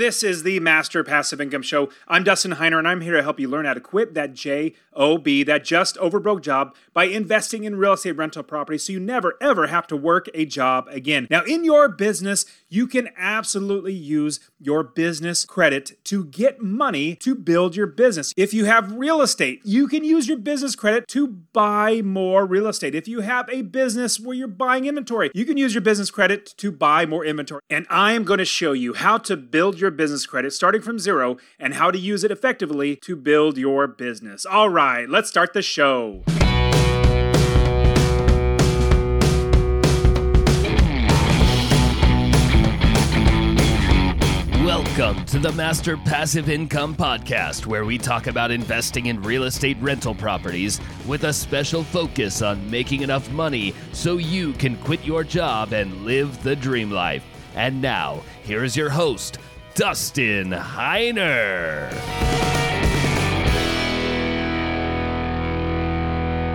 This is the Master Passive Income Show. I'm Dustin Heiner, and I'm here to help you learn how to quit that JOB, that just overbroke job, by investing in real estate rental property so you never ever have to work a job again. Now, in your business, you can absolutely use your business credit to get money to build your business. If you have real estate, you can use your business credit to buy more real estate. If you have a business where you're buying inventory, you can use your business credit to buy more inventory. And I am going to show you how to build your business credit starting from zero and how to use it effectively to build your business. All right, let's start the show. Welcome to the Master Passive Income Podcast, where we talk about investing in real estate rental properties with a special focus on making enough money so you can quit your job and live the dream life. And now, here is your host, Dustin Heiner.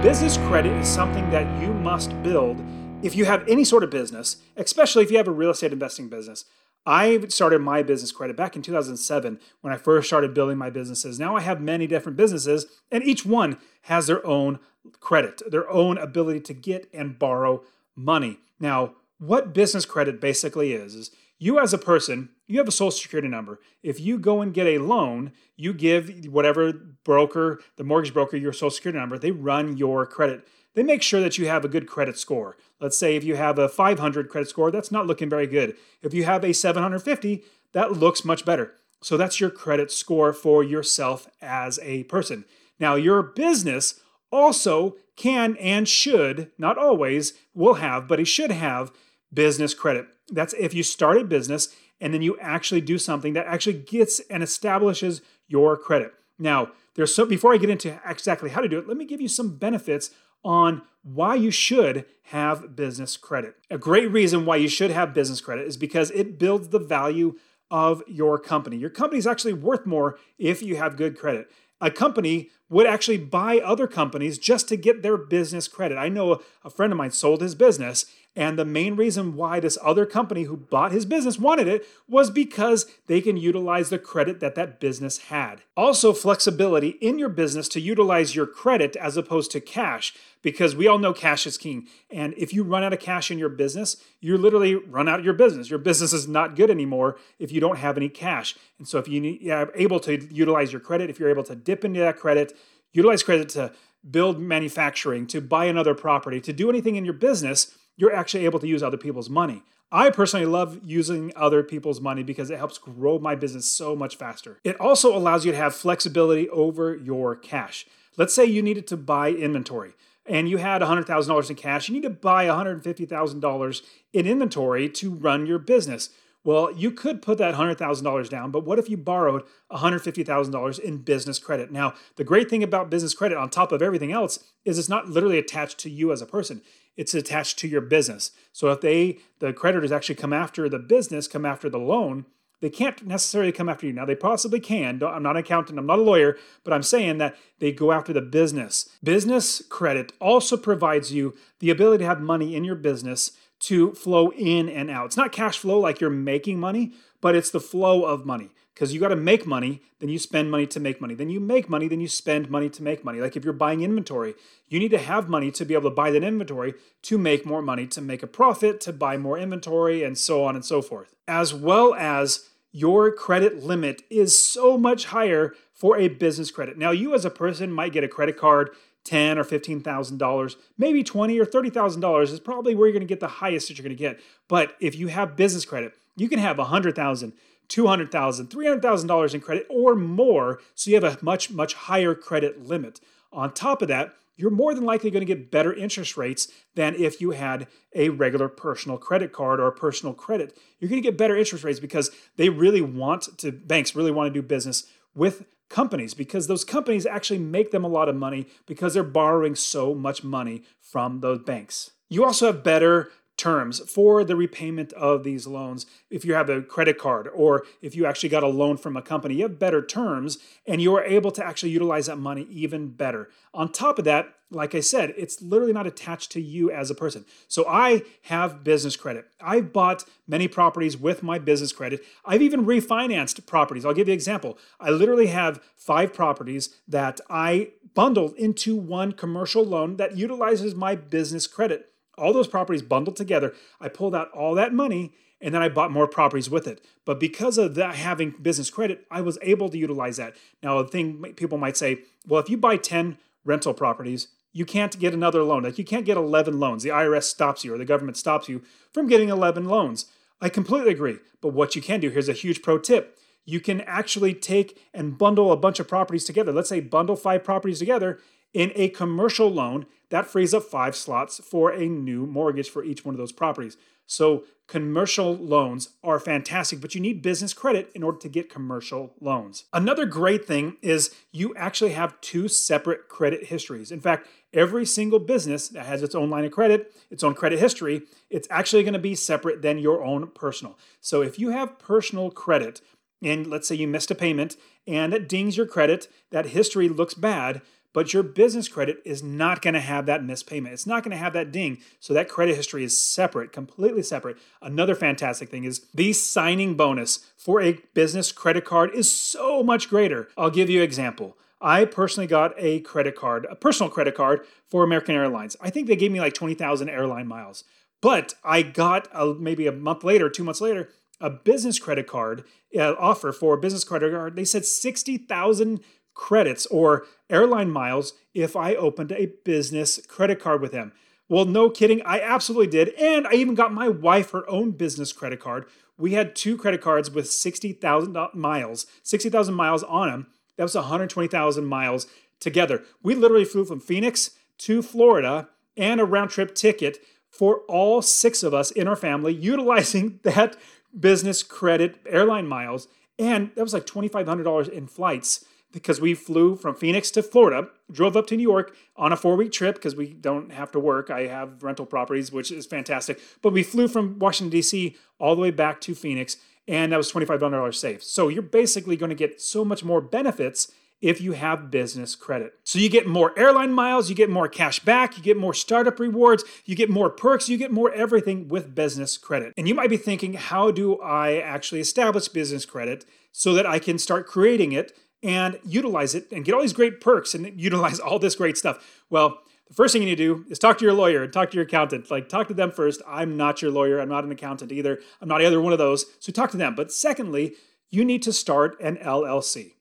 Business credit is something that you must build if you have any sort of business, especially if you have a real estate investing business. I started my business credit back in 2007 when I first started building my businesses. Now I have many different businesses, and each one has their own credit, their own ability to get and borrow money. Now, what business credit basically is, is you as a person, you have a social security number. If you go and get a loan, you give whatever broker, the mortgage broker, your social security number, they run your credit. They make sure that you have a good credit score. Let's say if you have a 500 credit score, that's not looking very good. If you have a 750, that looks much better. So that's your credit score for yourself as a person. Now, your business also can and should, not always, will have, but it should have business credit. That's if you start a business and then you actually do something that actually gets and establishes your credit. Now, there's so before I get into exactly how to do it, let me give you some benefits on why you should have business credit. A great reason why you should have business credit is because it builds the value of your company. Your company is actually worth more if you have good credit. A company would actually buy other companies just to get their business credit. I know a friend of mine sold his business and the main reason why this other company who bought his business wanted it was because they can utilize the credit that that business had. Also, flexibility in your business to utilize your credit as opposed to cash, because we all know cash is king. And if you run out of cash in your business, you literally run out of your business. Your business is not good anymore if you don't have any cash. And so, if you are able to utilize your credit, if you're able to dip into that credit, utilize credit to build manufacturing, to buy another property, to do anything in your business you're actually able to use other people's money. I personally love using other people's money because it helps grow my business so much faster. It also allows you to have flexibility over your cash. Let's say you needed to buy inventory and you had $100,000 in cash. You need to buy $150,000 in inventory to run your business. Well, you could put that $100,000 down, but what if you borrowed $150,000 in business credit? Now, the great thing about business credit, on top of everything else, is it's not literally attached to you as a person it's attached to your business. So if they, the creditors actually come after the business, come after the loan, they can't necessarily come after you. Now, they possibly can. I'm not an accountant, I'm not a lawyer, but I'm saying that they go after the business. Business credit also provides you the ability to have money in your business to flow in and out. It's not cash flow like you're making money, but it's the flow of money because you got to make money, then you spend money to make money. Then you make money, then you spend money to make money. Like if you're buying inventory, you need to have money to be able to buy that inventory to make more money, to make a profit, to buy more inventory, and so on and so forth. As well as your credit limit is so much higher for a business credit. Now, you as a person might get a credit card ten or fifteen thousand dollars, maybe twenty or thirty thousand dollars is probably where you're going to get the highest that you're going to get. But if you have business credit, you can have a hundred thousand, $200,000, $300,000 in credit or more, so you have a much, much higher credit limit. On top of that, you're more than likely going to get better interest rates than if you had a regular personal credit card or a personal credit. You're going to get better interest rates because they really want to, banks really want to do business with companies because those companies actually make them a lot of money because they're borrowing so much money from those banks. You also have better terms for the repayment of these loans. If you have a credit card or if you actually got a loan from a company, you have better terms and you are able to actually utilize that money even better. On top of that, like I said, it's literally not attached to you as a person. So I have business credit. I've bought many properties with my business credit. I've even refinanced properties. I'll give you an example. I literally have five properties that I bundled into one commercial loan that utilizes my business credit all those properties bundled together. I pulled out all that money and then I bought more properties with it. But because of that having business credit, I was able to utilize that. Now, the thing people might say, well, if you buy 10 rental properties, you can't get another loan. Like you can't get 11 loans. The IRS stops you or the government stops you from getting 11 loans. I completely agree. But what you can do, here's a huge pro tip. You can actually take and bundle a bunch of properties together. Let's say bundle five properties together in a commercial loan, that frees up five slots for a new mortgage for each one of those properties. So, commercial loans are fantastic, but you need business credit in order to get commercial loans. Another great thing is you actually have two separate credit histories. In fact, every single business that has its own line of credit, its own credit history, it's actually going to be separate than your own personal. So, if you have personal credit, and let's say you missed a payment and it dings your credit, that history looks bad but your business credit is not going to have that missed payment. It's not going to have that ding. So that credit history is separate, completely separate. Another fantastic thing is the signing bonus for a business credit card is so much greater. I'll give you an example. I personally got a credit card, a personal credit card for American Airlines. I think they gave me like 20,000 airline miles. But I got a, maybe a month later, two months later, a business credit card uh, offer for a business credit card. They said 60,000 credits or airline miles if I opened a business credit card with them. Well, no kidding, I absolutely did. And I even got my wife her own business credit card. We had two credit cards with 60,000 miles, 60,000 miles on them. That was 120,000 miles together. We literally flew from Phoenix to Florida and a round trip ticket for all six of us in our family utilizing that business credit airline miles. And that was like $2,500 in flights because we flew from Phoenix to Florida, drove up to New York on a four week trip because we don't have to work. I have rental properties, which is fantastic. But we flew from Washington, D.C. all the way back to Phoenix, and that was $2,500 saved. So you're basically going to get so much more benefits if you have business credit. So you get more airline miles, you get more cash back, you get more startup rewards, you get more perks, you get more everything with business credit. And you might be thinking, how do I actually establish business credit so that I can start creating it and utilize it and get all these great perks and utilize all this great stuff. Well, the first thing you need to do is talk to your lawyer and talk to your accountant. Like, talk to them first. I'm not your lawyer. I'm not an accountant either. I'm not either one of those. So, talk to them. But secondly, you need to start an LLC,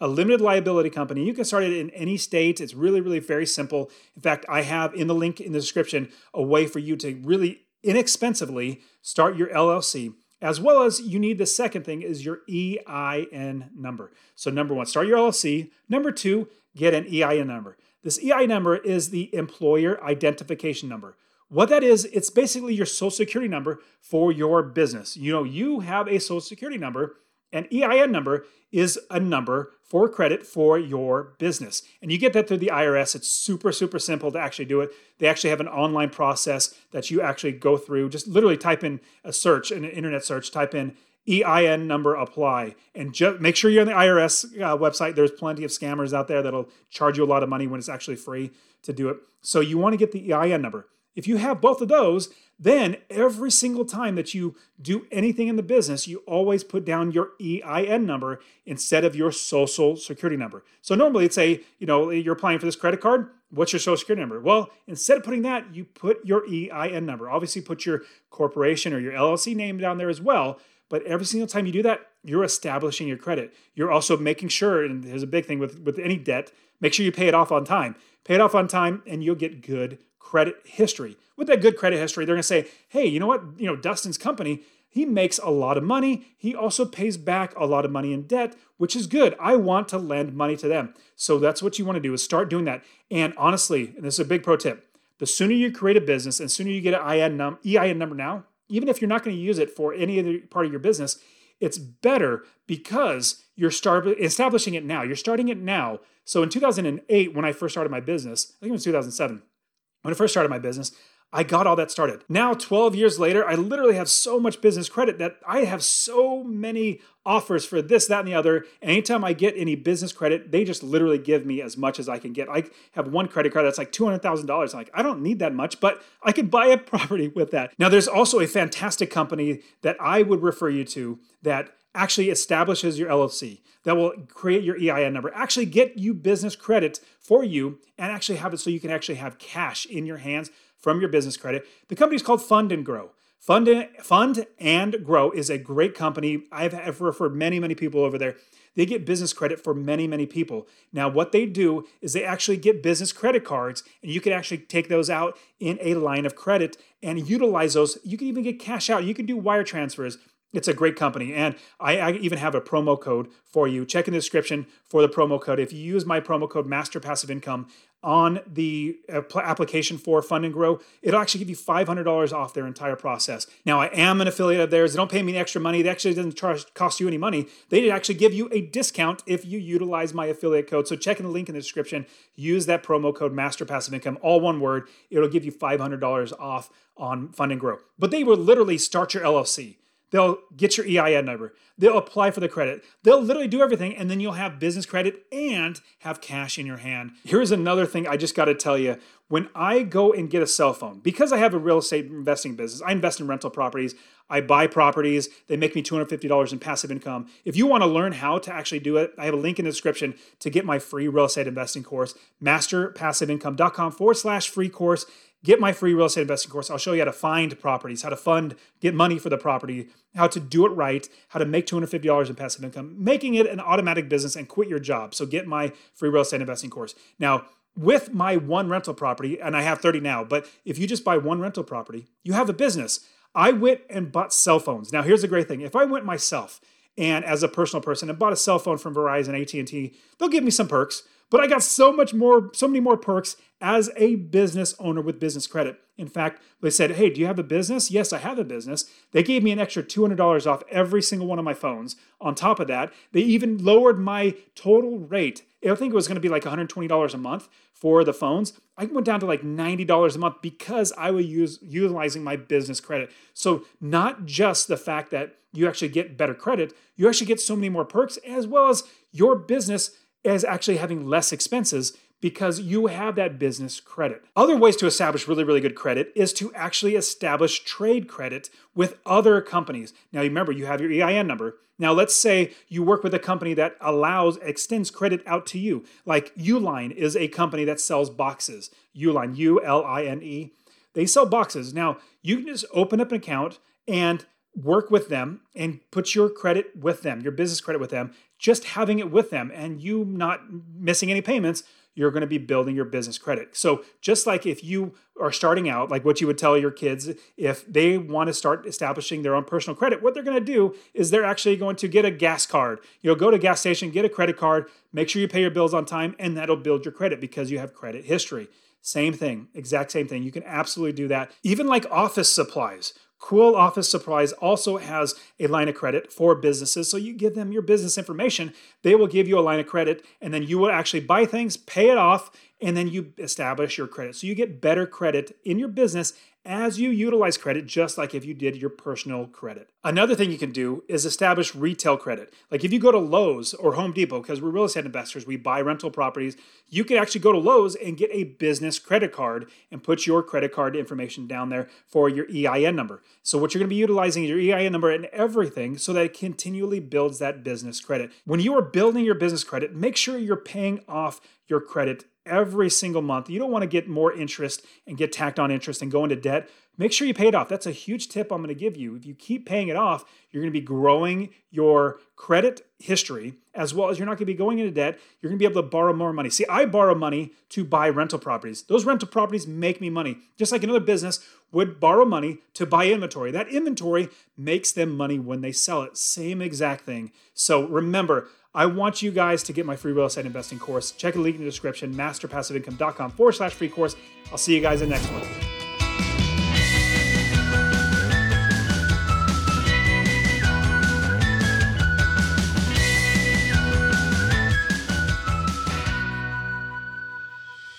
a limited liability company. You can start it in any state. It's really, really very simple. In fact, I have in the link in the description a way for you to really inexpensively start your LLC as well as you need the second thing is your EIN number. So number one, start your LLC. Number two, get an EIN number. This EIN number is the employer identification number. What that is, it's basically your social security number for your business. You know, you have a social security number an EIN number is a number for credit for your business. And you get that through the IRS. It's super, super simple to actually do it. They actually have an online process that you actually go through. Just literally type in a search, an internet search, type in EIN number apply, and just make sure you're on the IRS uh, website. There's plenty of scammers out there that'll charge you a lot of money when it's actually free to do it. So you want to get the EIN number. If you have both of those, then every single time that you do anything in the business, you always put down your EIN number instead of your social security number. So normally it's a, you know, you're applying for this credit card, what's your social security number? Well, instead of putting that, you put your EIN number. Obviously put your corporation or your LLC name down there as well, but every single time you do that, you're establishing your credit. You're also making sure, and there's a big thing with, with any debt, make sure you pay it off on time. Pay it off on time, and you'll get good credit history. With that good credit history, they're going to say, hey, you know what? You know, Dustin's company, he makes a lot of money. He also pays back a lot of money in debt, which is good. I want to lend money to them. So that's what you want to do is start doing that. And honestly, and this is a big pro tip, the sooner you create a business and sooner you get an EIN, num- EIN number now, even if you're not going to use it for any other part of your business, it's better because you're start- establishing it now. You're starting it now. So in 2008, when I first started my business, I think it was 2007, when I first started my business, I got all that started. Now, 12 years later, I literally have so much business credit that I have so many offers for this, that, and the other. anytime I get any business credit, they just literally give me as much as I can get. I have one credit card that's like $200,000. I'm like, I don't need that much, but I could buy a property with that. Now, there's also a fantastic company that I would refer you to that actually establishes your LLC, that will create your EIN number, actually get you business credit for you, and actually have it so you can actually have cash in your hands from your business credit. The company is called Fund and Grow. Fund and, Fund and Grow is a great company. I've, I've referred many, many people over there. They get business credit for many, many people. Now, what they do is they actually get business credit cards, and you can actually take those out in a line of credit and utilize those. You can even get cash out. You can do wire transfers. It's a great company. And I, I, even have a promo code for you. Check in the description for the promo code. If you use my promo code Master Passive Income on the uh, application for Fund and Grow, it'll actually give you $500 off their entire process. Now, I am an affiliate of theirs. They don't pay me extra money. It actually doesn't charge, cost you any money. They did actually give you a discount if you utilize my affiliate code. So check in the link in the description. Use that promo code Master Passive Income, all one word. It'll give you $500 off on Fund and Grow. But they will literally start your LLC. They'll get your EIN number. They'll apply for the credit. They'll literally do everything, and then you'll have business credit and have cash in your hand. Here's another thing I just got to tell you. When I go and get a cell phone, because I have a real estate investing business, I invest in rental properties. I buy properties. They make me $250 in passive income. If you want to learn how to actually do it, I have a link in the description to get my free real estate investing course, masterpassiveincome.com forward slash free course get my free real estate investing course. I'll show you how to find properties, how to fund, get money for the property, how to do it right, how to make $250 in passive income, making it an automatic business and quit your job. So get my free real estate investing course. Now, with my one rental property, and I have 30 now, but if you just buy one rental property, you have a business. I went and bought cell phones. Now, here's the great thing. If I went myself and as a personal person and bought a cell phone from Verizon, AT&T, they'll give me some perks. But I got so much more, so many more perks as a business owner with business credit. In fact, they said, Hey, do you have a business? Yes, I have a business. They gave me an extra $200 off every single one of my phones. On top of that, they even lowered my total rate. I think it was going to be like $120 a month for the phones. I went down to like $90 a month because I was use, utilizing my business credit. So, not just the fact that you actually get better credit, you actually get so many more perks, as well as your business as actually having less expenses because you have that business credit. Other ways to establish really, really good credit is to actually establish trade credit with other companies. Now, remember, you have your EIN number. Now, let's say you work with a company that allows, extends credit out to you. Like Uline is a company that sells boxes. Uline, U L I N E. They sell boxes. Now, you can just open up an account and work with them and put your credit with them, your business credit with them, just having it with them and you not missing any payments, you're going to be building your business credit. So, just like if you are starting out, like what you would tell your kids, if they want to start establishing their own personal credit, what they're going to do is they're actually going to get a gas card. You'll go to a gas station, get a credit card, make sure you pay your bills on time, and that'll build your credit because you have credit history. Same thing, exact same thing. You can absolutely do that. Even like office supplies. Quill Office Supplies also has a line of credit for businesses. So you give them your business information, they will give you a line of credit, and then you will actually buy things, pay it off, and then you establish your credit. So you get better credit in your business as you utilize credit, just like if you did your personal credit. Another thing you can do is establish retail credit. Like if you go to Lowe's or Home Depot, because we're real estate investors, we buy rental properties, you can actually go to Lowe's and get a business credit card and put your credit card information down there for your EIN number. So what you're going to be utilizing is your EIN number and everything so that it continually builds that business credit. When you are building your business credit, make sure you're paying off your credit every single month. You don't want to get more interest and get tacked on interest and go into debt. Make sure you pay it off. That's a huge tip I'm going to give you. If you keep paying it off, you're going to be growing your credit history as well as you're not going to be going into debt. You're going to be able to borrow more money. See, I borrow money to buy rental properties. Those rental properties make me money. Just like another business would borrow money to buy inventory. That inventory makes them money when they sell it. Same exact thing. So remember, I want you guys to get my free real estate investing course. Check the link in the description, masterpassiveincome.com forward slash free course. I'll see you guys in the next one.